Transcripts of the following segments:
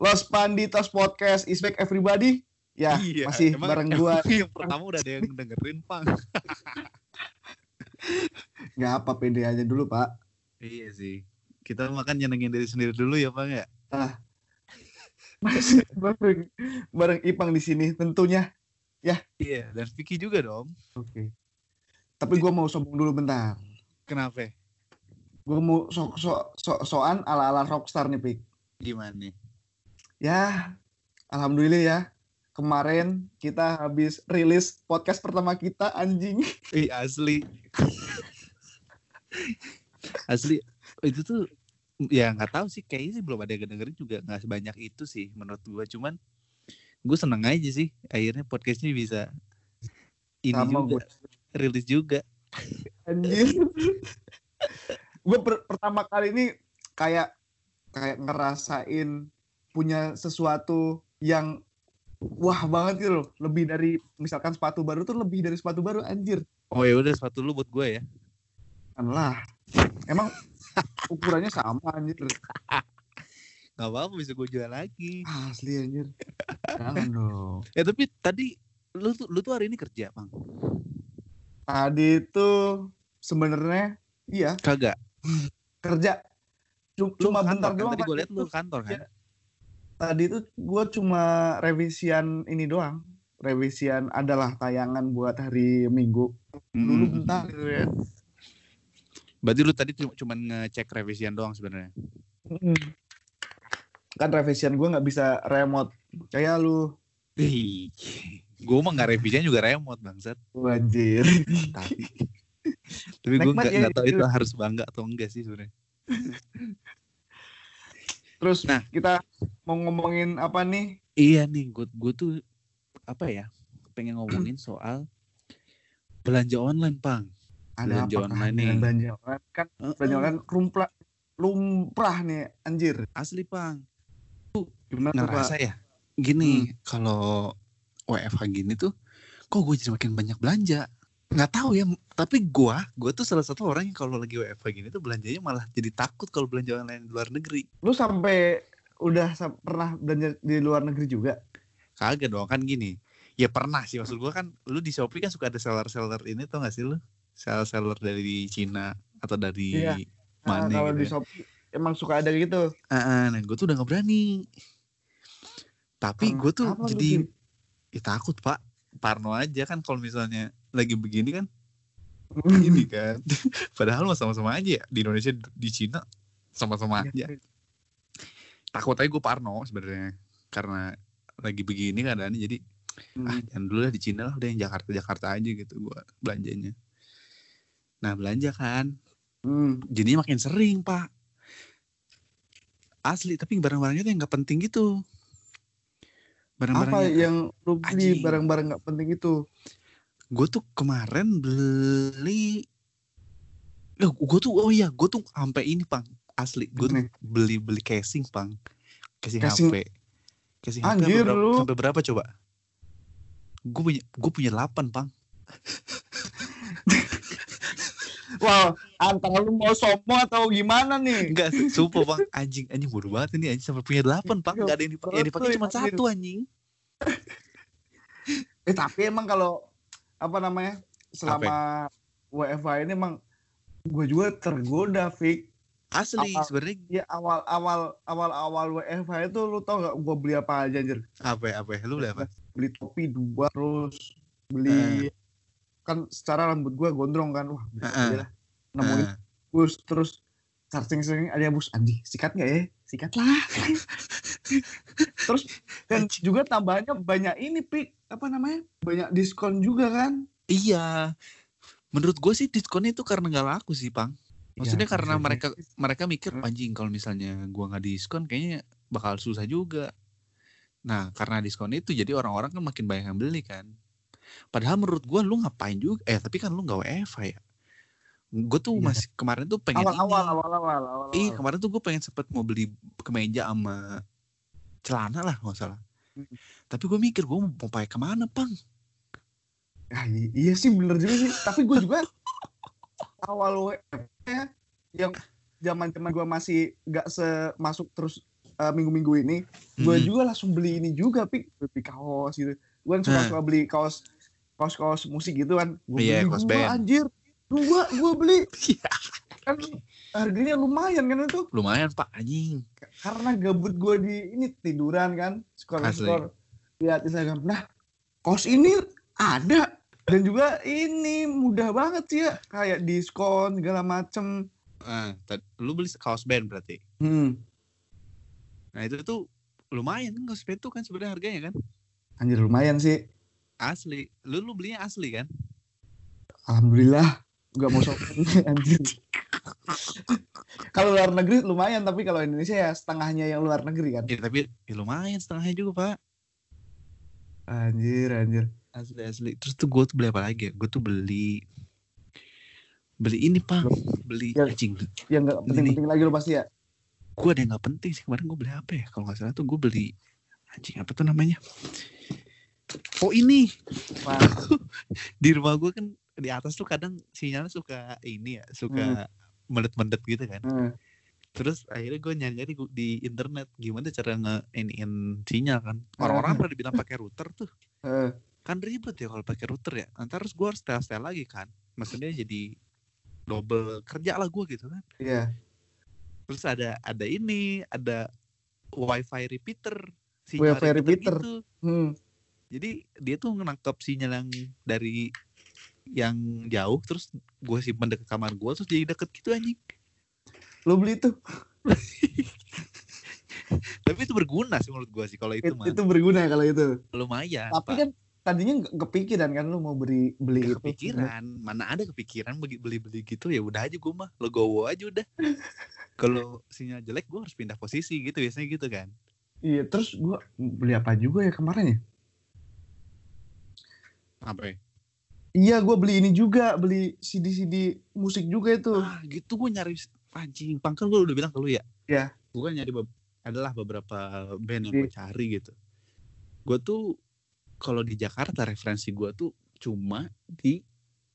Los Panditos Podcast is back everybody. Ya, Iya, masih emang- bareng emang gua. yang pertama udah ada yang dengerin, Pang. Nggak apa pede aja dulu, Pak. iya sih. Kita makan nyenengin diri sendiri dulu ya, Pang ya. Masih bareng, bareng Ipang di sini tentunya. Iya, dan Vicky juga dong. Oke. Tapi gua mau sombong dulu bentar. Kenapa? Gua mau so so so soan ala-ala rockstar nih, Pik. Gimana nih? Ya, alhamdulillah ya. Kemarin kita habis rilis podcast pertama kita anjing. Ih, asli. asli itu tuh ya nggak tahu sih kayaknya sih belum ada yang dengerin juga nggak sebanyak itu sih menurut gua cuman gue seneng aja sih akhirnya podcastnya bisa ini Sama juga rilis juga Anjir. gue pertama kali ini kayak kayak ngerasain punya sesuatu yang wah banget gitu loh. Lebih dari misalkan sepatu baru tuh lebih dari sepatu baru anjir. oh ya udah sepatu lu buat gue ya Kan lah. Emang ukurannya sama anjir. nggak apa-apa bisa gue jual lagi Asli anjir. Jangan dong. ya tapi tadi lu tuh lu tuh hari ini kerja bang Tadi itu sebenarnya iya kagak kerja Cum- lu cuma kantor bentar kan? doang. tadi gue liat lu kantor kan Iya. Tadi itu gue cuma revisian ini doang. Revisian adalah tayangan buat hari minggu. Dulu Mm. bentar gitu ya. Berarti lu tadi cuma ngecek revisian doang sebenarnya? Kan revisian gue nggak bisa remote. Kayak lu. Gue mah nggak revisian juga remote bangsat. Wajir tapi tapi gue nggak ya, tahu itu. itu harus bangga atau enggak sih sebenarnya terus Nah. kita mau ngomongin apa nih? Iya nih gue gue tuh apa ya pengen ngomongin soal belanja online pang. Ada Belanja apa online nih. belanja online? Kan belanja online lumrah lumrah nih anjir. Asli pang. Gimana tuh, Pak? ngerasa ya gini kalau WFH gini tuh kok gue jadi makin banyak belanja nggak tahu ya tapi gue gue tuh salah satu orang yang kalau lagi WFH gini tuh belanjanya malah jadi takut kalau belanja online di luar negeri. Lu sampai udah sa- pernah belanja di luar negeri juga? Kagak dong kan gini. Ya pernah sih maksud gue kan lu di Shopee kan suka ada seller-seller ini tau gak sih lu? Seller-seller dari Cina atau dari Iya. Nah, mana kalau gitu di ya. Shopee emang suka ada gitu. Ah, ah, nah gue tuh udah gak berani. Tapi Karena gue tuh jadi ya takut pak. Parno aja kan kalau misalnya lagi begini kan? Hmm. ini kan? Padahal mah sama-sama aja ya. Di Indonesia di Cina sama-sama Iya. aja. takut aja gue parno sebenarnya. Karena lagi begini keadaannya jadi ah Hmm. jangan dulu lah di Cina lah udah yang Jakarta Jakarta aja gitu gue belanjanya. Nah belanja kan. Hmm. jadinya makin sering pak. Asli tapi barang-barangnya tuh yang nggak penting gitu. Apa barang-barangnya yang lu beli barang-barang nggak penting itu gue tuh kemarin beli gue tuh oh iya gue tuh sampai ini pang asli. Gue tuh beli beli casing pang. Casing, Casing- HP casing Anjir, HP sampai berapa, lu. sampai berapa coba? Gue punya gue punya 8 pang. Wah, antara lu mau sombong atau gimana nih? enggak sumpah pang. Anjing anjing bodoh banget ini. Anjing sampai punya 8 pang. Enggak ada yang dipakai yang dipakai cuma satu anjing. Eh tapi emang kalau apa namanya selama WFH ini emang gue juga tergoda, Fik. asli sebenarnya Ya awal awal awal awal WFH itu lu tau gak gue beli apa aja anjir? apa apa lu beli apa Beli topi dua terus beli Eh. kan secara rambut gue gondrong kan wah aja eh. lah. nemuin Ah, bus terus searching searching ada bus anjing sikat nggak ya sikat lah terus dan juga tambahannya banyak ini pik apa namanya banyak diskon juga kan iya menurut gue sih diskonnya itu karena nggak laku sih pang Maksudnya Ya, karena mereka jadi. mereka mikir Hmm. anjing kalau misalnya gua nggak diskon kayaknya bakal susah juga. Nah, karena diskon itu jadi orang-orang kan makin banyak yang beli kan. Padahal menurut gua lu ngapain juga eh tapi kan lu nggak WFH ya. Gue tuh Iya. masih kemarin tuh pengen awal ini. awal awal awal awal Ih, awal. kemarin tuh gue pengen sempet mau beli kemeja sama celana lah nggak salah. Hmm. Tapi gue mikir gue mau pakai ke mana pang? Ah, iya sih bener juga sih tapi gue juga awal WFH ya, yang zaman zaman gue masih nggak semasuk terus eh, minggu-minggu ini gue Hmm. juga langsung beli ini juga pik beli kaos gitu gue kan suka suka beli kaos kaos kaos musik gitu kan gue Iya, beli kaos dua band. anjir dua gue beli. Iya. kan harganya lumayan kan itu? Lumayan pak. Anjing. karena gabut gue di ini tiduran kan. Skor skor lihat Instagram. Nah kaos ini ada. Dan juga ini mudah banget sih ya. Kayak diskon segala macem. Ah, tad- lu beli kaos band berarti. hmm. Nah itu tuh lumayan. Kan kaos band tuh kan sebenarnya harganya kan? Anjir lumayan sih. Asli. Lu lu belinya asli kan? alhamdulillah nggak mau sopan anjir kalau luar negeri lumayan tapi kalau Indonesia ya setengahnya yang luar negeri kan Ya, tapi ya lumayan setengahnya juga pak. anjir anjir Asli asli. Terus tuh gue tuh beli apa lagi? Gue tuh beli beli ini pak. Beli Ya. anjing. yang nggak penting-penting lagi lo pasti ya Gue ada yang nggak penting sih kemarin gue beli apa ya? Kalau nggak salah tuh gue beli anjing apa tuh namanya? Oh ini di rumah gue kan di atas tuh kadang sinyalnya suka ini ya suka mendet-mendet gitu kan. hmm. Terus akhirnya gue nyari-nyari di internet gimana cara nge iniin sinyal kan. Orang-orang pada bilang pakai router tuh. Eh, Kan ribet ya kalau pakai router ya. Ntar terus gue harus setel-setel lagi kan. Maksudnya jadi double kerja lah gue gitu kan. iya Terus ada ada ini, ada wifi repeater. Wifi repeater. gitu. hmm. Jadi dia tuh nangkep sinyal yang dari yang jauh terus gue simpen deket kamar gue terus jadi deket gitu anjing. lo beli itu Tapi itu berguna sih menurut gue sih kalau itu itu, mah itu berguna kalau itu lumayan. tapi Pak. kan tadinya kepikiran kan lo mau beli beli itu kepikiran mana ada kepikiran beli beli beli gitu ya udah aja gue mah legowo aja udah kalau sinyal jelek gue harus pindah posisi gitu biasanya gitu kan iya terus gua beli apa juga ya kemarin ya apa ya? Iya gua beli ini juga beli CD CD musik juga itu. Ah gitu gue nyari anjing pangkal gue udah bilang ke lu ya? Iya. gue kan nyari be- adalah beberapa band yang Iya. gue cari gitu. Gue tuh kalau di Jakarta referensi gue tuh cuma di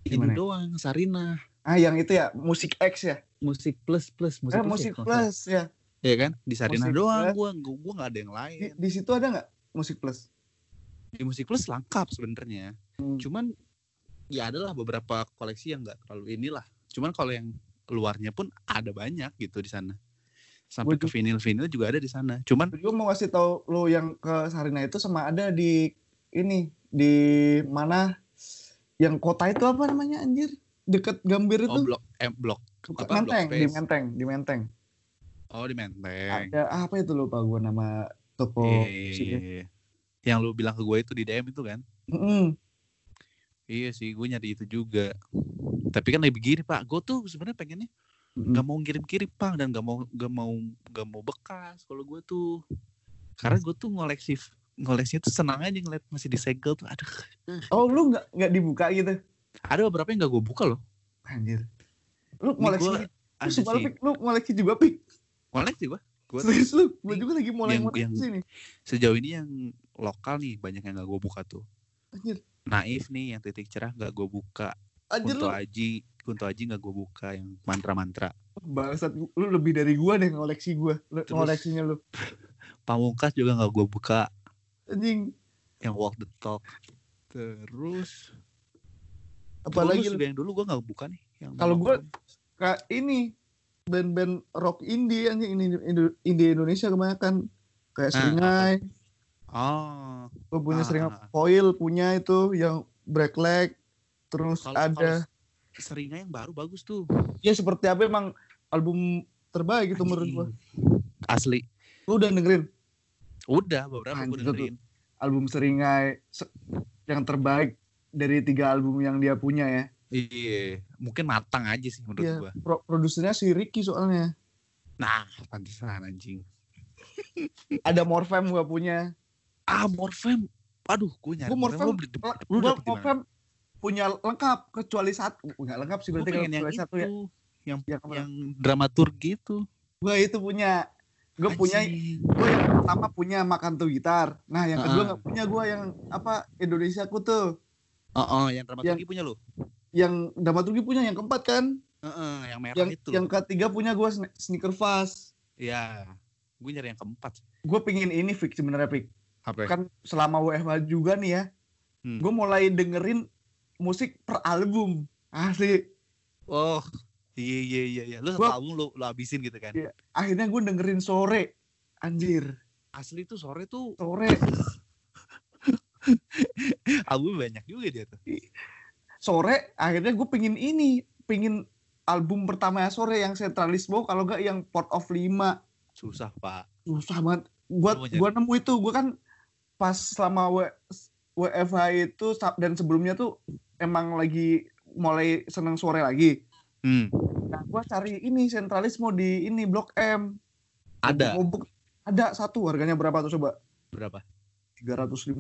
ini Gimana? doang Sarina ah yang itu ya musik X ya? Musik plus plus musik eh, plus, musik ya, nggak plus ya. Iya kan? Di Sarina Musik doang gue gue nggak ada yang lain. di, di situ ada nggak musik plus? Di musik plus lengkap sebenarnya. Hmm. cuman ya adalah beberapa koleksi yang nggak terlalu inilah. Cuman kalau yang luarnya pun ada banyak gitu di sana. Sampai Gua ke vinil vinil juga ada di sana. Cuman gue mau kasih tahu lo yang ke Sarina itu sama ada di ini di mana? Yang kota itu apa namanya anjir? Deket Gambir itu? Oh blok M blok apa, Blok Menteng di Space. Menteng di Menteng. Oh di Menteng. Ada apa itu lupa gue nama toko Iya, musiknya. iya, iya. yang lu bilang ke gue itu di DM itu kan? Mm-mm. Iya sih gue nyari itu juga. Tapi kan lebih begini pak gue tuh sebenarnya pengennya Mm-mm. nggak mau ngirim-kirim pak dan nggak mau nggak mau nggak mau bekas kalau gue tuh. Karena gue tuh ngoleksi ngoleksinya tuh senang aja ngeliat masih disegel tuh aduh. Oh lu nggak nggak dibuka gitu? Ada beberapa yang nggak gue buka loh. Anjir. Lu Ini koleksi gua lu lu, sih. Pik, lu koleksi juga pik? Koleksi gue gue serius lu? Gue juga lagi mulai yang- nih. sejauh ini yang lokal nih banyak yang nggak gue buka tuh. Anjir naif nih yang titik cerah nggak gue buka. Anjir Kunto lu. Aji Kunto Aji nggak gue buka yang mantra-mantra. Bangsat lu lebih dari gua deh Lu- Terus- ngoleksinya lu. Pamungkas juga nggak gue buka. Anjing. Yang walk the talk. Terus? Apalagi juga yang dulu gue nggak buka nih yang Kalau gua- nongkrong. kayak ini band-band rock indie anjing ini Indo- indie Indonesia kebanyakan. Kayak Nah, Seringai oh. Gua punya Ah, Seringai ah, ah. Foil punya itu yang Black Leg terus kalau ada. seringnya yang baru bagus tuh. Ya seperti apa emang album terbaik itu menurut gua. Asli. Lu udah dengerin? Udah beberapa gue Anjing, itu tuh. dengerin. Album Seringai se- yang terbaik dari tiga album yang dia punya ya? Iya mungkin matang aja sih menurut Iya. gue Pro- produsernya si Ricky soalnya. Nah pantesan anjing. Ada Morfem gua punya ah Morfem. Aduh gue nyari Morfem- lu lu mana? Morfem punya lengkap kecuali satu. Nggak lengkap sih gue berarti pengen yang itu satu ya. yang yang, apa? yang dramaturgi itu. Gua itu punya. Gue punya gue yang pertama punya makan tuh gitar. Nah yang kedua nggak punya gue yang apa Indonesia ku tuh. Oh, oh yang dramaturgi punya lu? yang dramaturgi punya yang keempat kan? Heeh, yang merah yang itu. yang ketiga punya gue sneaker fast. Ya gue nyari yang keempat. Gue pingin ini fix sebenarnya Pik. Apa kan selama WFH juga nih ya. Hmm. gue mulai dengerin musik per album. Asli. Oh iya iya iya iya. Lu satu Gua- album lu lu habisin gitu kan? Iya. akhirnya gue dengerin sore anjir. Asli tuh sore tuh sore. Album banyak juga dia tuh. Sore akhirnya gue pingin ini pingin album pertama sore yang sentralismo kalau enggak yang port of lima. Susah pak. Susah banget. Gua gua nemu itu gua kan pas selama w, WFH itu dan sebelumnya tuh emang lagi mulai seneng sore lagi. Hmm. nah gua cari ini sentralismo di ini blok M. Ada? Ada satu harganya berapa tuh coba? Berapa? 350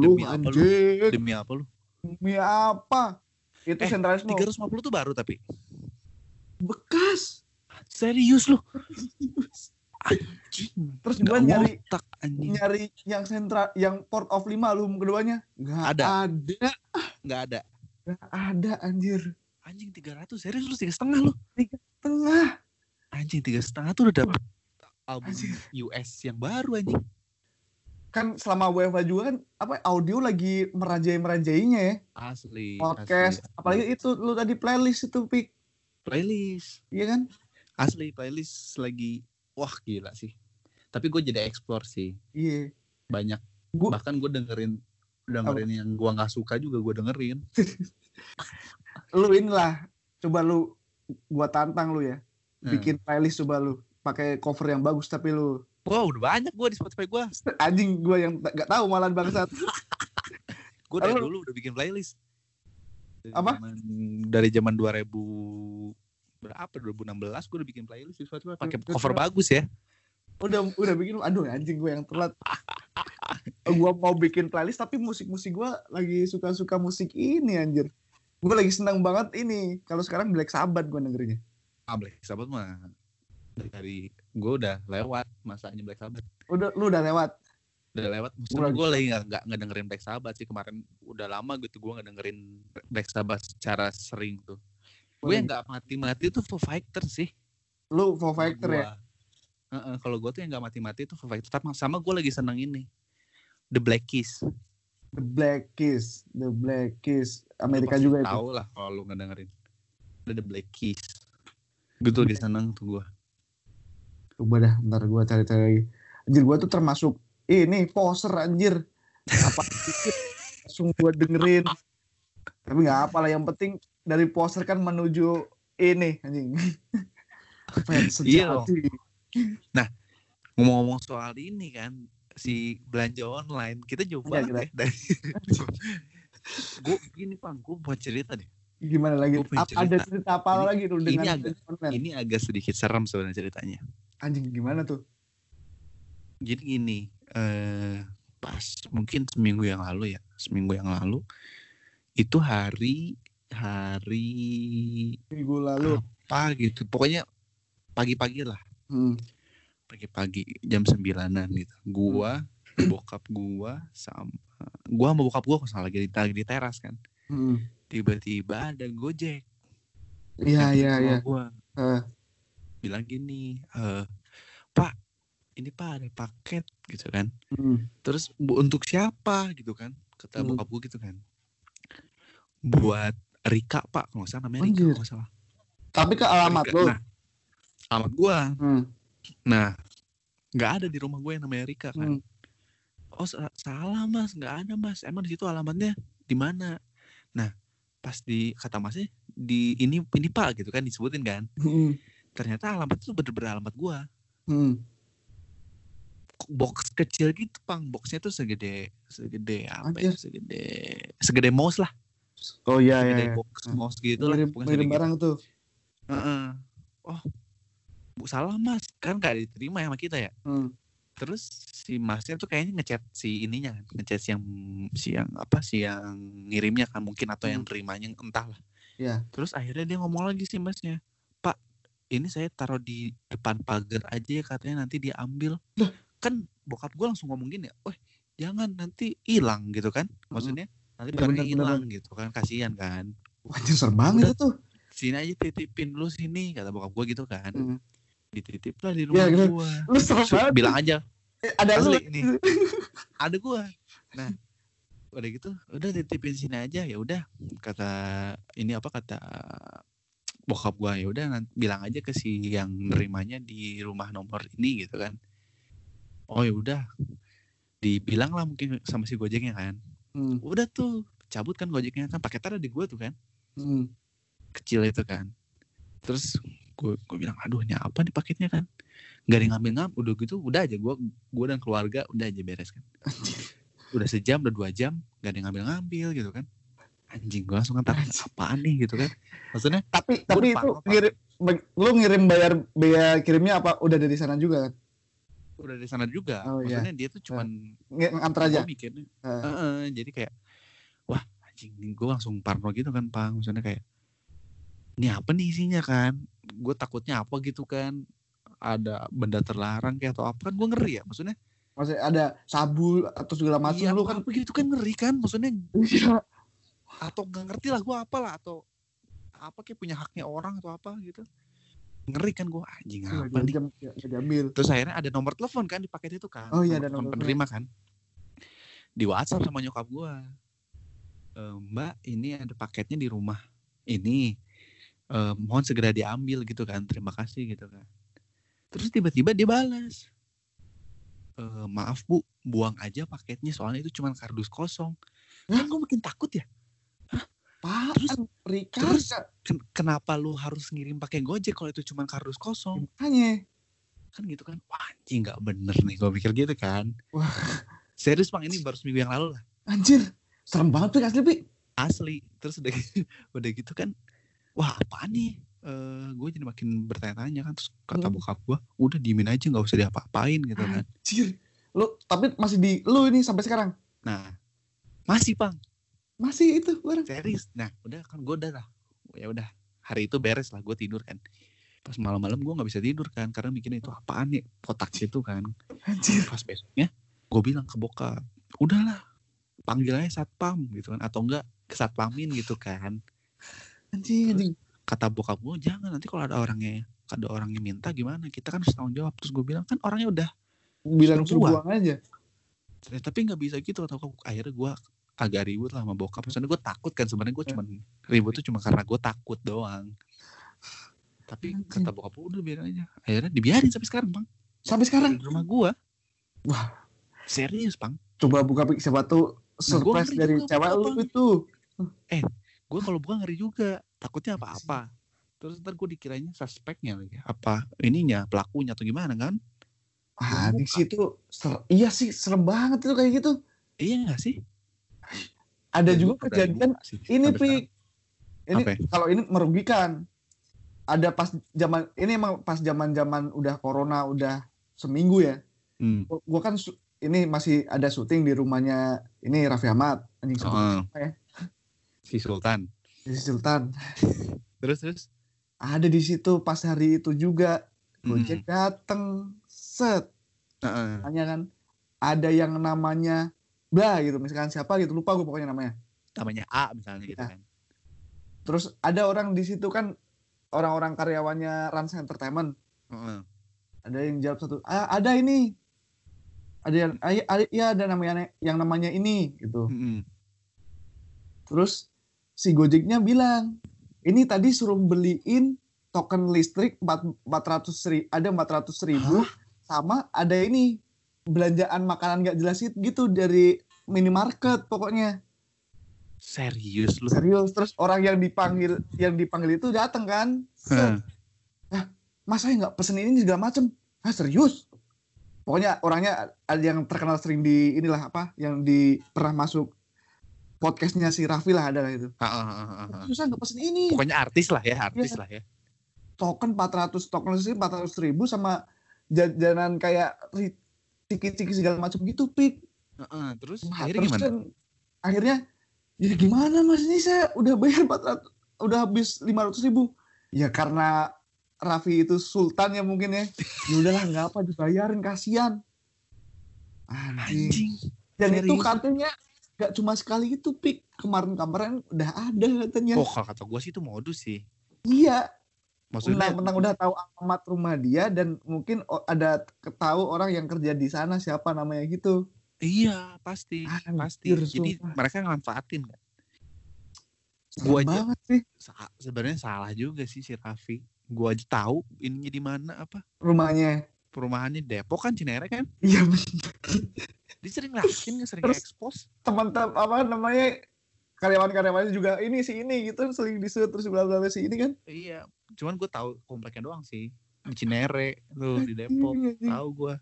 Demi apa lu? demi apa lu? Demi apa? Itu Eh, sentralismo 350 tuh baru tapi? Bekas. Serius lu anjing. Terus gua nyari anjing. nyari yang sentral yang port of 5 album keduanya. Nggak Ada. ada. Nggak ada. Nggak ada anjir. Anjing 300 serius lu tiga setengah lu? Tengah anjing tiga setengah tuh udah dapet album Anjir. US yang baru anjing. Kan selama WFH juga kan apa audio lagi merajai merajainya ya. Asli podcast asli. apalagi itu lu tadi playlist itu pik. Playlist. Iya kan? Asli playlist lagi wah gila sih. Tapi gue jadi explore sih. Iya. Banyak. Gua- bahkan gue dengerin dengerin yang gua nggak suka juga gue dengerin. Lu inilah coba lu gua tantang lu ya. Hmm. bikin playlist coba lu pakai cover yang bagus tapi lu. Wah udah banyak gue di Spotify gue anjing gua yang tak- gak tahu malah bangsat. Gue dari dulu udah bikin playlist. Dari Apa? zaman, dari zaman 2000 berapa? 2016 gue udah bikin playlist Spotify. Pakai cover bagus ya? Udah udah bikin aduh anjing gue yang telat. Gua mau bikin playlist tapi musik-musik gua lagi suka-suka musik ini anjir. Gue lagi senang banget ini. Kalau sekarang Black Sabbath gue dengerinnya ah Black Sabbath mah dari gue udah lewat masanya Black Sabbath. Udah lu udah lewat? Udah lewat Gua maksudnya lagi- gue lagi nggak nggak nggak dengerin Black Sabbath sih. Kemarin udah lama gitu gue nggak dengerin Black Sabbath secara sering tuh gue yang nggak mati-mati tuh Foo Fighters sih. Lu Foo Fighter ya? Gua. Heeh, kalau gue tuh yang nggak mati-mati tuh Foo Fighters sama, sama gue lagi seneng ini. The Black Keys. The Black Keys The Black Keys. Amerika juga itu. tahu lah kalau lu nggak dengerin Ada The Black Keys. Gue tuh lagi seneng tuh gue coba dah ntar gue cari-cari lagi. Anjir gue tuh termasuk ini poser anjir. Apa langsung gue dengerin. Tapi nggak apa lah yang penting dari poser kan menuju ini anjing. Fans Iya sejati. ngomong-ngomong soal ini kan si belanja online kita jauh banget ya dari gue gini pang gue buat cerita deh. Gimana lagi? Ap- ada cerita. cerita apa Ini- lagi tuh ini dengan agak- belanja online? ini agak sedikit serem sebenarnya ceritanya. Anjing gimana tuh? Jadi gini eh pas mungkin seminggu yang lalu ya seminggu yang lalu itu hari hari minggu lalu. apa gitu. Pokoknya pagi-pagi lah. Hmm. pagi-pagi jam sembilanan gitu. Gua bokap gua sama gua sama bokap gua kalau lagi di, lagi di teras kan. Hmm. tiba-tiba ada gojek. Iya iya iya. gua. Eh. bilang gini eh pak ini pak ada paket gitu kan. Hmm. terus untuk siapa? gitu kan. Kata Hmm. bokap gua gitu kan. Buat Rika pak kalau nggak salah namanya Rika kalau nggak salah. Tapi ke alamat Rika. lo nah alamat gua. Hmm. nah nggak ada di rumah gue yang namanya Rika kan? Hmm. oh sa- salah mas. Nggak ada mas. Emang di situ alamatnya? Di mana? Nah pas di kata masnya di ini ini pak gitu kan disebutin kan? Hmm. ternyata alamat itu bener-bener alamat gua. Hmm. box kecil gitu pang. Boxnya tuh segede segede apa ya? Segede segede mouse lah oh iya iya, iya. box mouse gitu lah segede barang tuh gitu. Heeh. oh bu salah mas kan gak diterima ya sama kita ya hmm. terus si masnya tuh kayaknya ngechat si ininya kan ngechat si yang si yang apa si yang ngirimnya kan mungkin atau yang Hmm. terimanya entahlah Iya. terus akhirnya dia ngomong lagi sih masnya pak ini saya taruh di depan pagar aja ya katanya nanti dia ambil Lah. kan bokap gue langsung ngomong gini wah jangan nanti hilang gitu kan maksudnya nanti Iya, barangnya hilang gitu kan kasihan kan Wah, anjir serem banget itu tuh sini aja titipin lu sini kata bokap gue gitu kan Hmm. dititip lah di rumah Ya, gitu. gua Lu serem banget. bilang aja Eh, Ada lu. Nih. ada gua nah udah gitu udah titipin sini aja ya udah kata ini apa kata bokap gua ya udah nanti bilang aja ke si yang nerimanya di rumah nomor ini gitu kan oh ya udah dibilang lah mungkin sama si gojeknya kan Hmm, udah tuh cabut kan gojeknya kan paketnya ada di gua tuh kan. Hmm. kecil itu kan. Terus gue gue bilang aduh ini apa nih paketnya kan? Nggak ada yang ngambil ngambil udah gitu udah aja gue gue dan keluarga udah aja beres kan. Udah sejam udah dua jam nggak ada yang ngambil ngambil gitu kan. Anjing gue langsung kan apaan nih? gitu kan. Maksudnya Tapi tapi itu ngirim lu ngirim bayar biaya kirimnya apa udah dari sana juga kan? Udah di sana juga Oh, iya. maksudnya dia tuh cuman Nge- Nganter aja. gue mikirnya Heeh. "Heeh," jadi kayak wah anjing gue langsung parno gitu kan pak maksudnya kayak ini apa nih isinya kan gue takutnya apa gitu kan ada benda terlarang kayak atau apa kan gue ngeri ya maksudnya Maksudnya ada sabu atau segala macam iya, lu kan. apa gitu kan ngeri kan maksudnya Iya. atau nggak ngerti lah gue apa lah atau apa kayak punya haknya orang atau apa gitu ngeri kan gue anjing apa nih? jam ya, diambil. terus akhirnya ada nomor telepon kan di paket itu kan Oh iya, ada nomor penerima kan. Di WhatsApp sama nyokap gue Mbak ini ada paketnya di rumah ini. Eh, mohon segera diambil gitu kan terima kasih gitu kan. Terus tiba-tiba dia balas "Eh, maaf bu buang aja paketnya soalnya itu cuma kardus kosong. Kan gue makin takut ya Pak, Terus- Rika, terus- Ken- kenapa lu harus ngirim pakai gojek kalau itu cuma kardus kosong makanya. kan gitu kan wah anjing nggak bener nih gue pikir gitu kan Wah. serius bang ini baru seminggu yang lalu lah Anjir, serem banget Pik asli Pik. asli terus udah udah gitu kan wah apa nih Eh gue jadi makin bertanya-tanya kan terus kata Hmm. bokap gue udah diemin aja nggak usah diapa-apain gitu kan Anjir. Lu tapi masih di lu ini sampai sekarang. nah masih bang Masih itu barang. serius? Nah udah kan gue udah lah. Ya udah hari itu beres lah gue tidur kan. Pas malam-malam gue nggak bisa tidur kan karena mikirnya itu apaan nih kotak itu kan. Anjir. pas besoknya gue bilang ke bokap udahlah panggil aja satpam gitu kan. Atau enggak ke satpamin gitu kan. Anjing, anjing. kata bokap gue jangan nanti kalau ada orangnya ada orangnya minta gimana? Kita kan harus tanggung jawab. Terus gue bilang kan orangnya udah Bilang Suruh buang aja. Eh, tapi nggak bisa gitu atau akhirnya gue agak ribut lah sama bokap. Soalnya gue takut kan sebenarnya gue cuman ribut tuh cuma karena gue takut doang. Tapi Anjing. kata bokap gue udah biarin aja. Akhirnya dibiarin sampai sekarang bang. Sampai sekarang. di rumah gue Wah. serius bang. Coba buka tuh gua surprise ngeri dari cewek lu itu. gue kalau buka ngeri juga. Takutnya apa-apa. Terus ntar gue dikiranya suspeknya lagi. Apa ininya pelakunya atau gimana kan? Ah, di situ ser- iya sih serem banget itu kayak gitu. iya gak sih Ada Ya, juga kejadian ini Pik. Ini ya? kalau ini merugikan. Ada pas zaman ini emang pas zaman-zaman udah corona udah seminggu ya. Hmm. Gua- Gua kan ini masih ada syuting di rumahnya ini Raffi Ahmad anjing Oh, ya? si Sultan di Sultan. terus terus Ada di situ pas hari itu juga Hmm. Gojek dateng set Heeh. tanya kan ada yang namanya bla gitu. Misalkan siapa gitu. Lupa gue pokoknya namanya. Namanya A misalnya gitu Ya. kan. Terus ada orang di situ kan orang-orang karyawannya Rans Entertainment. Heeh. ada yang jawab satu ah, ada ini. Ada yang ah, iya, ada, ada namanya yang namanya ini gitu. Mm-mm. terus si Gojeknya bilang ini tadi suruh beliin token listrik 400 ribu, ada 400 ribu sama ada ini belanjaan makanan gak jelas itu gitu dari minimarket pokoknya. Serius lu? Serius terus orang yang dipanggil yang dipanggil itu datang kan. Heeh. mas saya nggak pesen ini segala macem? Ah serius? Pokoknya orangnya ada yang terkenal sering di inilah apa yang di pernah masuk podcastnya si Raffi lah ada lah itu. Susah nggak pesen ini. Pokoknya artis lah ya artis lah ya. Token 400 token listrik 400 ribu sama jajanan kayak ciki-ciki segala macam gitu pik. Heeh, terus? Nah, akhirnya terus gimana? kan akhirnya ya gimana mas ini saya udah bayar 400 udah habis 500 ribu. Ya karena Raffi itu sultan ya mungkin ya. Ya udahlah nggak apa dibayarin kasihan. Anjing. Anjing. Dan itu serius? katanya nggak cuma sekali itu pik. Kemarin kemarin udah ada katanya. Oh kalau kata gue sih itu modus sih. Iya Maksudnya mentang-mentang udah tahu alamat rumah dia dan mungkin ada ketahu orang yang kerja di sana siapa namanya gitu. iya pasti, Anjir, pasti. Jadi sumpah. mereka ngemanfaatin kan. Gua aja- banget sih Sa- Sebenarnya salah juga sih si Raffi. Gua aja tahu ininya di mana apa rumahnya. perumahannya Depok kan Cinere kan. Iya Dia sering lakin sering Terus- expose. teman-teman apa namanya karyawan-karyawannya juga ini si ini gitu sering disut terus bla bla si ini kan. Iya, cuman gue tahu kompleknya doang sih. Di Cinere tuh di Depok. Tahu gua.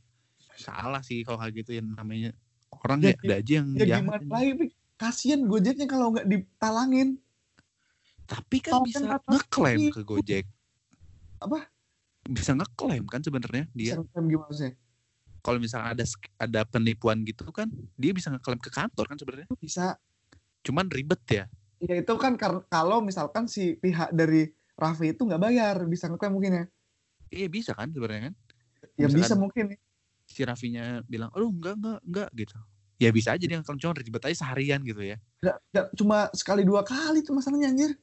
Salah sih kalau kayak gitu yang namanya orang Ya, ya, ada aja yang Ya gimana lagi kasian Gojeknya kalau nggak ditalangin. Tapi kan bisa kan ngeklaim ke Gojek. Apa? Bisa ngeklaim kan sebenarnya dia. Bisa gimana sih? Kalau misalnya ada ada penipuan gitu kan, dia bisa ngeklaim ke kantor kan sebenarnya. Bisa Cuman ribet ya. ya itu kan kalau misalkan si pihak dari Raffi itu nggak bayar bisa ngeklaim mungkin ya. Iya bisa kan sebenarnya kan. Ya Misalkan bisa mungkin. Si Raffinya bilang, "Aduh, enggak enggak enggak" gitu. Ya bisa aja dia ngeklaim cuman ribet aja seharian gitu ya. Nggak, nggak cuma sekali dua kali tuh masalahnya anjir.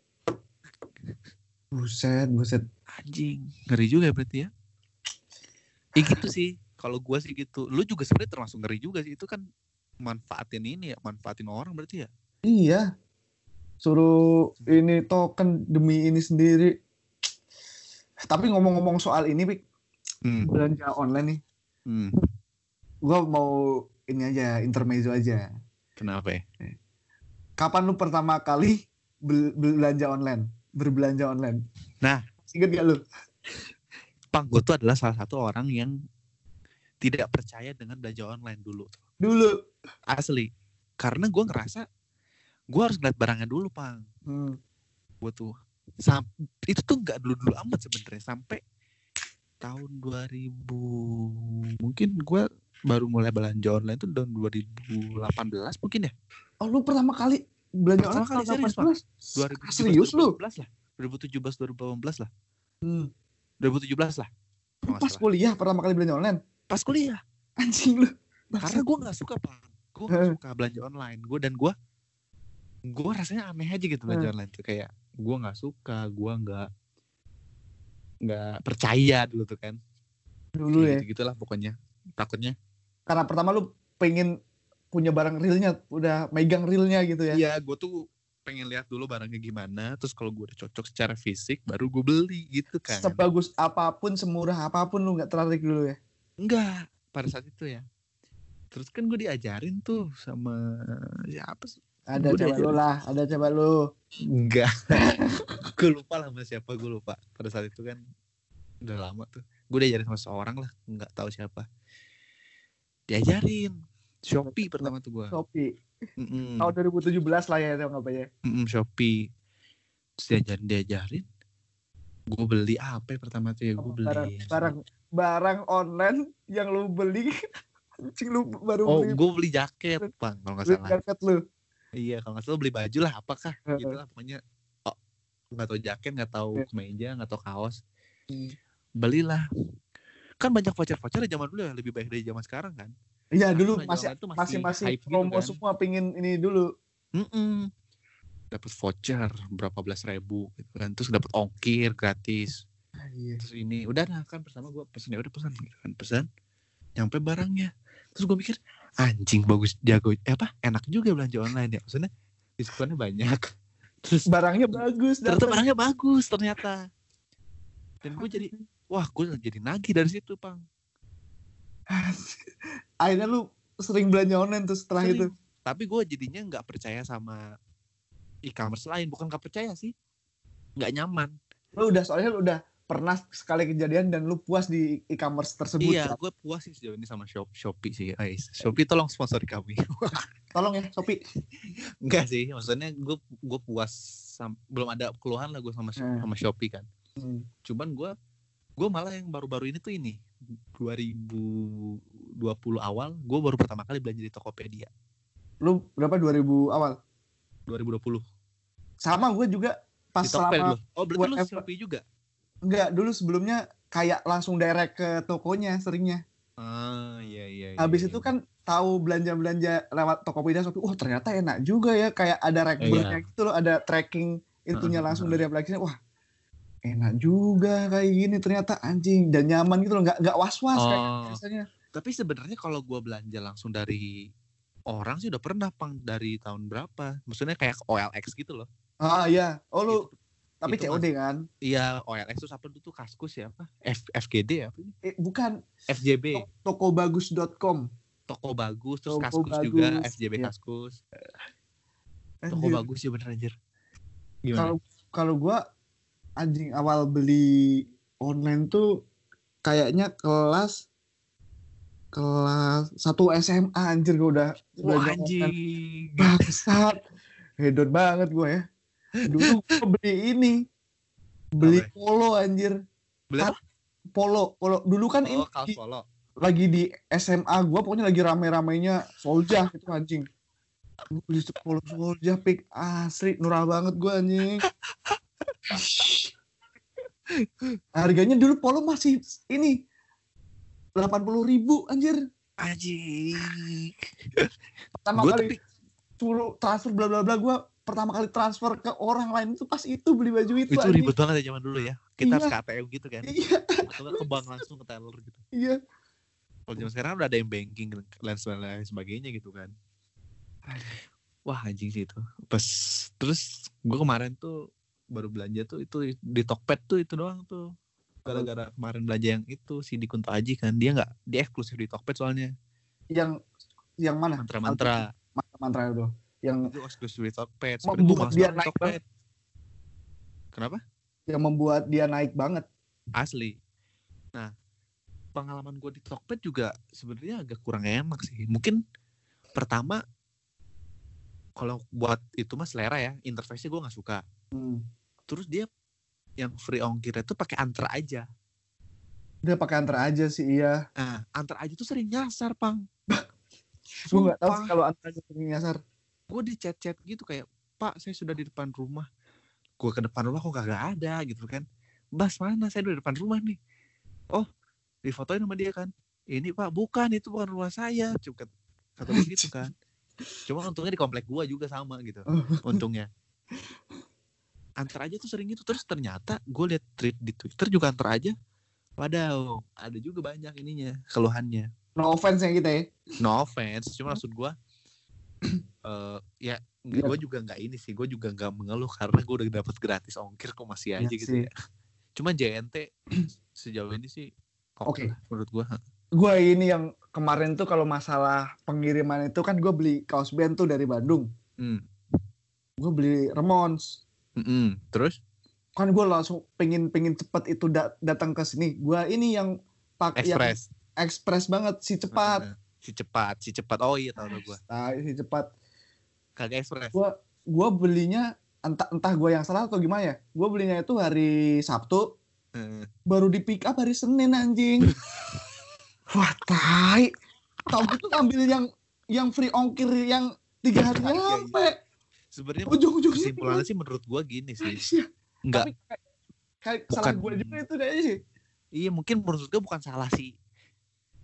Buset, buset. Anjing, ngeri juga ya berarti ya. Ya gitu sih. Kalau gua sih gitu. Lu juga sebenarnya termasuk ngeri juga sih. Itu kan manfaatin ini ya, manfaatin orang berarti ya. Iya. Suruh ini token demi ini sendiri. Tapi ngomong-ngomong soal ini, Pik, Hmm. belanja online nih. hmm. Gua mau ini aja, intermezzo aja. Kenapa ya? Kapan lu pertama kali bel- belanja online? Berbelanja online? Nah. Ingat gak lu? Pang, gue tuh adalah salah satu orang yang tidak percaya dengan belanja online dulu. Dulu. Asli. Karena gua ngerasa gue harus ngeliat barangnya dulu, Pang. Hmm. Gue tuh. Sam itu tuh nggak dulu-dulu amat sebenarnya sampai tahun 2000 mungkin gua baru mulai belanja online tuh tahun 2018 mungkin ya Oh, lu pertama kali belanja Pertama online kali tahun serius, Pak. 18? 2017 Serius lu? 2018 lah 2017 2018 lah Hmm. 2017 lah pas salah. kuliah pertama kali belanja online? pas kuliah Anjing lu. karena gue nggak suka pak gue nggak suka belanja online gue dan gue gue rasanya aneh aja gitu belanja online tuh kayak gue nggak suka gue nggak nggak percaya dulu tuh kan dulu ya. gitu gitulah pokoknya takutnya Karena pertama lu pengen punya barang realnya, udah megang realnya gitu ya. Iya, gue tuh pengen lihat dulu barangnya gimana. Terus kalau gue udah cocok secara fisik, baru gue beli gitu kan. Sebagus apa pun, semurah apa pun lu nggak tertarik dulu ya. Enggak, pada saat itu ya. Terus kan gue diajarin tuh sama siapa sih? Ada Gua coba lu lah, ada coba lu. Enggak. gue lupa lah sama siapa gue lupa. Pada saat itu kan udah lama tuh. Gue diajarin sama seorang lah, nggak tahu siapa. Diajarin. Shopee pertama tuh gue. Shopee. Mm-mm. Tahun 2017 lah ya, itu apa ya. Mm-mm, Shopee. Terus diajarin diajarin. Gue beli apa ya pertama tuh ya? Gue beli. Barang, barang, barang online yang lu beli. Anjing lu baru Oh, beli gue beli jaket, bang, kalau nggak salah. jaket lu. Iya, kalau nggak salah beli baju lah, apakah? Gitu lah, pokoknya. Oh, nggak tahu jaket, nggak tahu Iya. kemeja, nggak tahu kaos. Hmm. Belilah. Kan banyak voucher-voucher zaman dulu ya, lebih baik dari zaman sekarang kan. Iya dulu Karena masih masih masih hype gitu promo kan. semua pingin ini dulu. Mm-mm. Dapat voucher berapa belas ribu gitu kan. Terus dapat ongkir gratis. Iya. Terus ini udah nah kan pertama gue pesen ya udah pesan gitu kan pesan nyampe barangnya terus gue mikir anjing bagus jago eh apa enak juga belanja online ya maksudnya diskonnya banyak terus Barangnya bagus. ternyata dapet. barangnya bagus ternyata dan gue jadi wah gue jadi nagih dari situ pang Akhirnya lu sering belanja online tuh setelah Sering. itu. tapi gue jadinya nggak percaya sama e-commerce lain bukan nggak percaya sih nggak nyaman Lu udah soalnya lu udah pernah sekali kejadian dan lu puas di e-commerce tersebut. iya kan? gue puas sih sejauh ini sama Shop Shopee sih guys Shopee tolong sponsori kami Tolong ya Shopee. Enggak sih, maksudnya gue gue puas sam- belum ada keluhan lah gue sama Hmm. sama Shopee kan. Hmm. Cuman gue gue malah yang baru-baru ini tuh ini 2020 awal gue baru pertama kali belanja di Tokopedia Lu berapa 2000 awal? 2020 Sama gue juga pas di Tokopedia selama. Oh berarti lu. Shopee juga? Enggak dulu sebelumnya kayak langsung direct ke tokonya seringnya. Ah iya iya. iya, Habis iya. itu kan tahu belanja-belanja lewat Tokopedia Shopee. Wah, ternyata enak juga ya kayak ada rekbernya gitu loh, ada tracking itunya Heeh, langsung heeh. dari aplikasinya. Wah, enak juga kayak gini ternyata anjing dan nyaman gitu loh nggak nggak was was kayak Oh. biasanya Tapi sebenarnya kalau gua belanja langsung dari orang sih udah pernah pang dari tahun berapa? Maksudnya kayak OLX gitu loh. ah iya oh lu Itu- tapi itu COD kan Iya OLX tuh apa tuh Kaskus ya apa? F, FGD ya apa? eh, bukan FJB. to- tokobagus.com Toko bagus terus Toko Kaskus juga Bagus, FJB iya. Kaskus. Toko Anjir. bagus ya bener anjir. Gimana? kalau kalau gua anjing awal beli online tuh kayaknya kelas kelas satu SMA anjir gua udah Wah online. anjing. bangsat hedon banget gua ya dulu gua beli ini. Beli Apa? Polo anjir. Beli polo polo. Dulu kan ini Oh, kaos di- polo. lagi di SMA gua pokoknya lagi rame-ramenya Solja gitu anjing. Gua beli polo Solja pick asli nurah banget gua anjing. Harganya dulu polo masih ini 80.000 ribu anjir. Anjing. pertama Gue kali tapi suruh transfer bla bla bla gua pertama kali transfer ke orang lain itu pas itu beli baju itu itu ribet banget ya zaman dulu ya. Kita harus Iya. ke ATM gitu kan. iya ke bank langsung ke teller gitu. iya Kalau zaman sekarang udah ada yang banking dan lain sebagainya gitu kan. Wah anjing sih itu. Pas terus gue kemarin tuh baru belanja tuh itu di Tokped tuh itu doang tuh. Gara-gara kemarin belanja yang itu si di Kunto Aji kan dia nggak dia eksklusif di Tokped soalnya yang yang mana mantra-mantra mantra itu yang itu eksklusif Tokped. Mau Sebenarnya gua buat males dia naik Tokped. Kenapa? yang membuat dia naik banget Asli. Nah, pengalaman gue di Tokped juga sebenarnya agak kurang enak sih. Mungkin pertama kalau buat itu mas selera ya, interface-nya gue nggak suka. hmm. Terus dia yang free ongkirnya tuh pakai antar aja. dia pakai antar aja sih iya Nah, antar aja tuh sering nyasar, Pang. gue nggak tahu sih kalau antar aja sering nyasar Gue di chat-chat gitu kayak, Pak, saya sudah di depan rumah. Gue ke depan rumah kok kagak ada gitu kan. Bas mana? Saya udah di depan rumah nih. Oh, difotoin sama dia kan. Ini Pak, bukan itu bukan rumah saya. Cuma kata kata gua gitu kan. Cuma untungnya di komplek gua juga sama gitu. Untungnya. Antar aja tuh sering itu terus ternyata gue liat tweet di Twitter juga antar aja. Wadaw, ada juga banyak ininya keluhannya no offense yang kita ya no offense cuma maksud gue eh ya Iya. gue juga nggak ini sih gue juga nggak mengeluh karena gue udah dapet gratis ongkir kok masih Iya aja gitu sih. ya cuma JNT sejauh ini sih oke Oke. lah menurut gue gue ini yang kemarin tuh kalau masalah pengiriman itu kan gue beli kaos band tuh dari Bandung hmm. gue beli Remons Mm-mm. terus kan gue langsung pengen pengen cepet itu da- datang ke sini gue ini yang pakai yang express ekspres banget si cepat si cepat si cepat oh iya tau gue nah si cepat kagak express. Gue belinya entah entah gue yang salah atau gimana ya. Gue belinya itu hari Sabtu. Heeh. baru di pick up hari Senin anjing. Wah tai. Tau gitu ambil yang yang free ongkir yang tiga hari Iya, iya. nyampe. Sebenarnya ujung-ujungnya kesimpulannya sih menurut gue gini sih. Iya, nggak. Tapi kayak, salah gue juga itu kayaknya sih. Iya mungkin menurut gue bukan salah si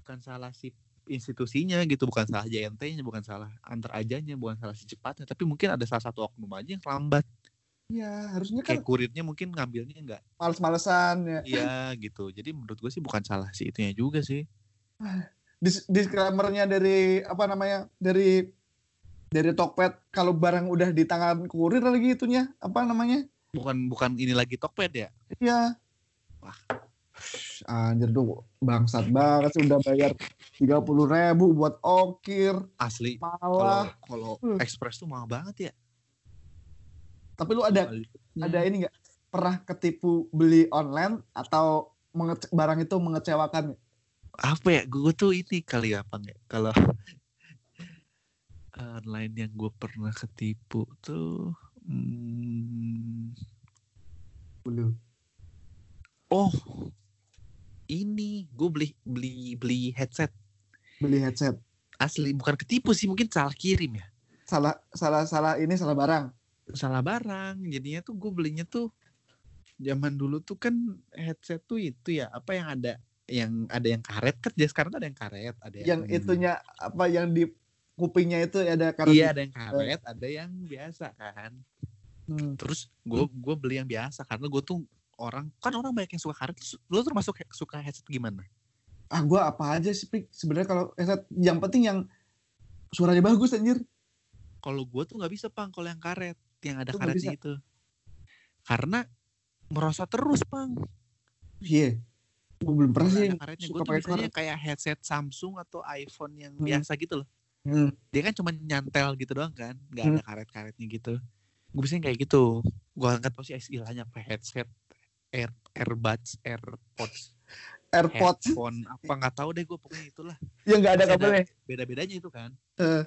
bukan salah si institusinya gitu bukan salah JNT-nya bukan salah antar ajanya bukan salah si cepatnya tapi mungkin ada salah satu oknum aja yang lambat. Iya harusnya kan kayak kurirnya mungkin ngambilnya enggak males-malesan ya. Iya gitu. Jadi menurut gue sih bukan salah si itunya juga sih. Dis- disclaimer-nya dari apa namanya dari dari Tokped kalau barang udah di tangan kurir lagi itunya apa namanya? Bukan bukan ini lagi Tokped ya? Iya. Wah. Anjir tuh bangsat banget sih udah bayar tiga puluh ribu buat ongkir. Asli kalau malah. kalau Hmm. Express tuh mahal banget ya. Tapi lu ada Hmm. ada ini nggak? Pernah ketipu beli online atau mengece- barang itu mengecewakan? Apa ya gue tuh ini kali apa nggak kalau online yang gue pernah ketipu tuh hmm, belum oh ini gue beli beli beli headset. Beli headset. Asli bukan ketipu sih mungkin salah kirim ya. Salah salah salah ini salah barang. Salah barang jadinya tuh gue belinya tuh zaman dulu tuh kan headset tuh itu ya apa yang ada yang ada yang karet kan jadi sekarang ada yang karet ada yang, yang itunya apa yang di kupingnya itu ada karena iya ada yang karet ada yang biasa kan. Hmm. terus gue gue beli yang biasa karena gue tuh orang kan orang banyak yang suka karet lu termasuk suka headset gimana? Ah gue apa aja sih Pik. sebenarnya kalau headset yang penting yang suaranya bagus anjir. Kalau gue tuh nggak bisa pang kalau yang karet yang ada karetnya itu. Karena merosot terus pang. Iya. Gue belum pernah sih karetnya gue tuh biasanya karet. kayak headset Samsung atau iPhone yang Hmm. biasa gitu loh. Hmm. dia kan cuma nyantel gitu doang kan? Nggak Hmm. ada karet-karetnya gitu. Gue biasanya kayak gitu. Gue angkat pasti istilahnya apa headset air airbuds airpods. AirPods. Headphone apa nggak tahu deh gue pokoknya itulah. Yang nggak ada kabelnya? beda-bedanya itu kan. Eh,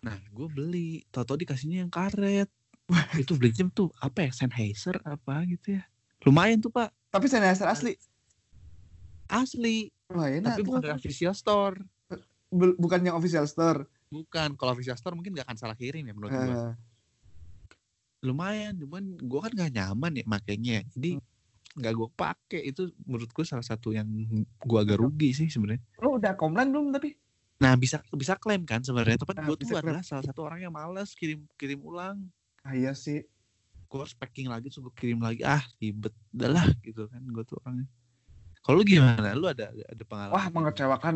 nah gue beli. Tau-tau dikasihnya yang karet. Itu belinya tuh apa ya Sennheiser apa gitu ya. Lumayan tuh pak. Tapi Sennheiser asli? Asli. Wah enak tapi bukan dari official store. Bu- bukan yang official store. Bukan. Kalau official store mungkin gak akan salah kirim ya menurut gue Eh, lumayan cuman gue kan nggak nyaman ya makanya jadi nggak gue pakai itu menurut gue salah satu yang gue agak rugi sih sebenarnya. Lo udah komplain belum tapi? Nah bisa bisa klaim kan sebenarnya tapi Nah, gue tuh klaim. adalah salah satu orang yang malas kirim kirim ulang. Ah, iya sih. Gue harus packing lagi terus gue kirim lagi. Ah ribet udahlah gitu kan gue tuh orangnya. Kalau lu gimana? Lu ada ada, pengalaman wah mengecewakan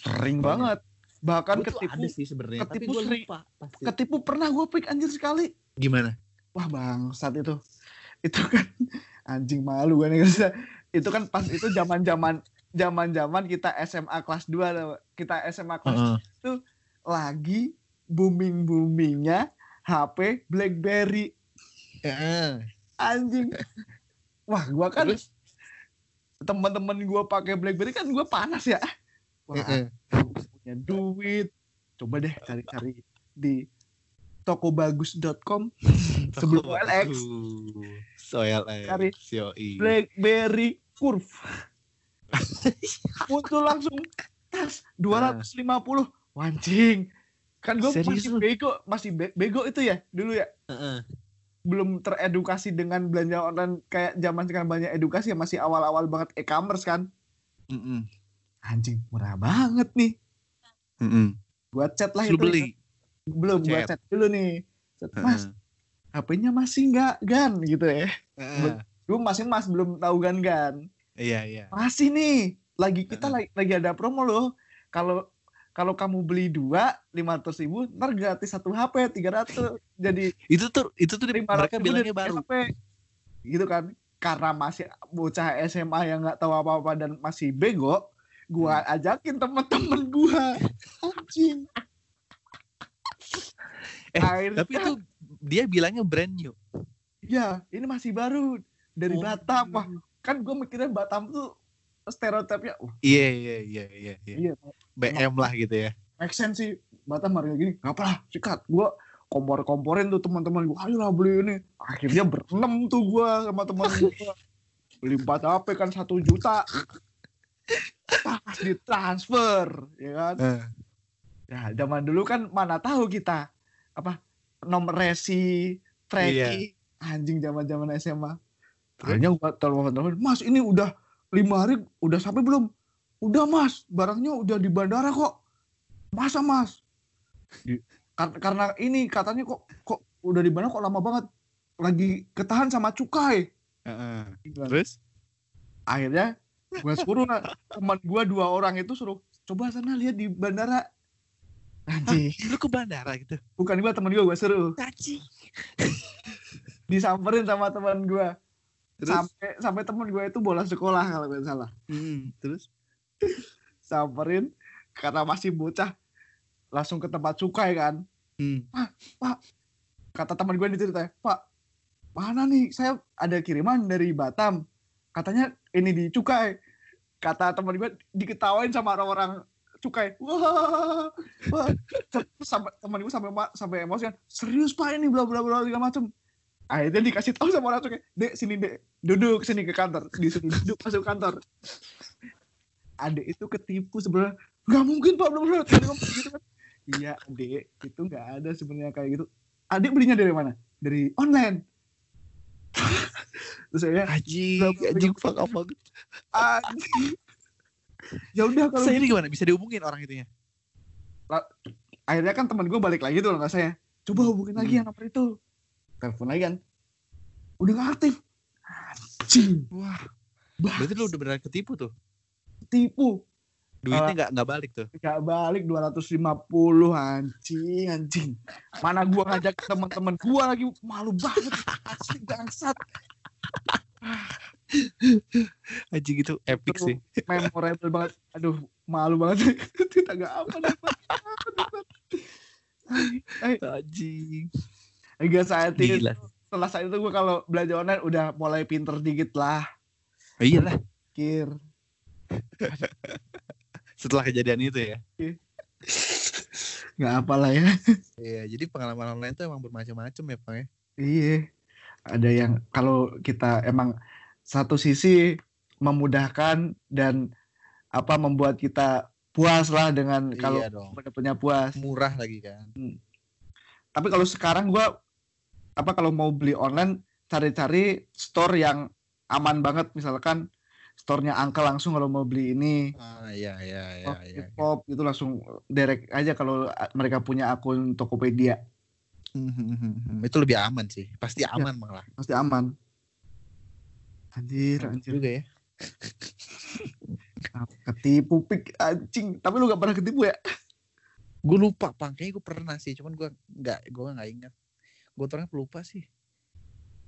sering Banyak. banget. Bahkan Gua ketipu ada sih sebenarnya tapi ketipu gue sering. lupa pasti. ketipu pernah gue pik anjir sekali. Gimana wah bang saat itu itu kan anjing malu gue nih Garza. itu kan pas itu zaman zaman zaman zaman kita SMA kelas 2 tau. kita SMA kelas Heeh. lagi booming boomingnya HP BlackBerry Heeh. anjing wah gua kan Terus? teman-teman gua pakai BlackBerry kan gua panas ya wah Heeh. punya duit coba deh cari-cari di tokobagus.com sebelum OLX. OLX Cari Yoi. BlackBerry Curve muncul langsung tas 250 wancing kan gue masih bego masih be- bego itu ya dulu ya Heeh. belum teredukasi dengan belanja online kayak zaman sekarang banyak edukasi ya masih awal-awal banget e-commerce kan Mm-mm. anjing murah banget nih Mm-mm. gua chat lah lu itu beli belum gua Chat. chat dulu nih Chat, mas. HP-nya masih nggak gan gitu ya Heeh. dulu masih mas belum tahu gan gan Iya iya. masih nih lagi kita Heeh. lagi, lagi ada promo loh kalau kalau kamu beli dua lima ratus ribu ntar gratis satu HP tiga ratus jadi Itu tuh itu tuh mereka bilangnya baru. HP gitu kan karena masih bocah SMA yang nggak tahu apa-apa dan masih bego gua Hmm. ajakin temen-temen gua anjing Eh, Akhirnya, Tapi itu dia bilangnya brand new. ya ini masih baru dari Oh. Batam wah kan gua mikirnya Batam tuh stereotipnya wah Iya iya iya iya. iya. iya BM lah gitu ya. make sense sih Batam harga gini nggak apa lah sikat gua kompor-komporin tuh teman-teman gua ayo lah beli ini akhirnya berenam tuh gua sama teman gua beli empat HP kan satu juta pas ditransfer ya kan Heeh. ya zaman dulu kan mana tahu kita apa nomor resi tracking anjing zaman zaman SMA akhirnya gua telepon telepon mas ini udah lima hari udah sampai belum? Udah mas. Barangnya udah di bandara kok. Masa mas? Di- kar- karena ini katanya kok kok udah di bandara kok lama banget. Lagi ketahan sama cukai. Gitu kan. Terus? akhirnya gue suruh teman gue dua orang itu suruh coba sana lihat di bandara anjing Lu ke bandara gitu. bukan gue teman gue gue suruh Caci. disamperin sama teman gue Terus? sampai sampai teman gue itu bola sekolah kalau nggak salah Hmm, terus? samperin karena masih bocah langsung ke tempat cukai kan Hmm. kata teman gue diceritain pak mana nih saya ada kiriman dari Batam katanya ini di cukai kata teman gue diketawain sama orang-orang cukai. Wah wah. Terus sampai teman gue sampai sampai emosi kan serius pak ini bla bla bla segala macem. Akhirnya dikasih tahu sama orang cukai dek sini dek. Duduk sini ke kantor. Disuruh duduk masuk kantor. Adek itu ketipu sebenarnya. Nggak mungkin pak bla bla gitu kan. Iya adek itu nggak ada sebenarnya kayak gitu. Adik belinya dari mana? Dari online. Terus saya Berapa- anjing fuck anjing ya udah kalau Saya ini gimana? Bisa dihubungin orang itunya? akhirnya kan teman gue balik lagi tuh nggak saya coba hubungin lagi Hmm. yang nomor itu telepon lagi kan udah nggak aktif Cing, Wah, bah, berarti lu udah beneran ketipu tuh. tipu. Duitnya nggak nggak balik tuh. Gak balik 250 anjing anjing. Mana gua ngajak teman-teman gua lagi malu banget. Asli bangsat. Anjing itu epic sih. Memorable banget. Aduh, malu banget. Kita gak apa. Anjing. Enggak saat itu setelah saat itu gue kalau belanja online udah mulai pinter dikit lah Oh, iyalah. kir Setelah kejadian itu ya. nggak apalah ya Iya, jadi pengalaman online tuh emang bermacam-macam ya, Pak ya. iya ada yang kalau kita emang satu sisi memudahkan dan apa membuat kita puas lah dengan kalau iya dong. sebetulnya puas Murah lagi kan. tapi kalau sekarang gua apa kalau mau beli online cari-cari store yang aman banget misalkan store-nya angka langsung kalau mau beli ini Ah, iya iya iya oh, iya. K-pop itu langsung direct aja kalau mereka punya akun Tokopedia Hmm, itu lebih aman sih. Pasti aman malah. pasti aman anjir anjir juga ya. ketipu pik anjing tapi lu gak pernah ketipu ya Gue lupa, Pang. Kayaknya gue pernah sih, cuman gue nggak gue nggak ingat. Gue orangnya pelupa sih.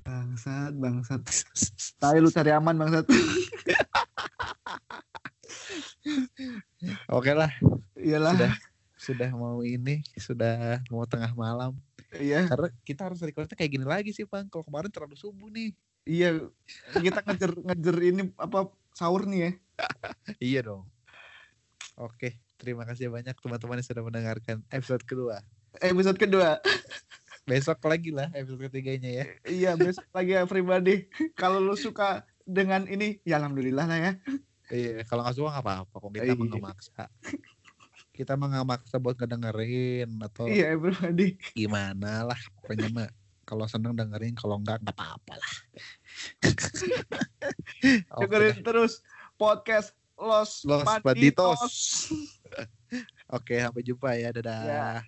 bangsat bangsat tapi lu cari aman bangsat Oke lah, iyalah Sudah. sudah mau ini, sudah mau tengah malam. iya Karena kita harus recordnya kayak gini lagi sih, Bang. Kalau kemarin terlalu subuh nih. Iya kita ngejar ngejar ini apa sahur nih ya Iya dong. Oke, terima kasih banyak teman-teman yang sudah mendengarkan episode kedua. episode kedua Besok lagi lah episode ketiganya ya. iya besok lagi ya pribadi kalau lu suka dengan ini ya alhamdulillah lah ya Iya, kalau nggak suka nggak apa-apa. Kok kita Iya. maksa. Kita mah nggak maksa buat ngedengerin atau iya pribadi gimana lah. Pokoknya mah kalau seneng dengerin, kalau enggak nggak apa-apa lah. Oke dengerin terus podcast Los, Los Banditos. Banditos. Oke, sampai jumpa ya. Dadah. Ya.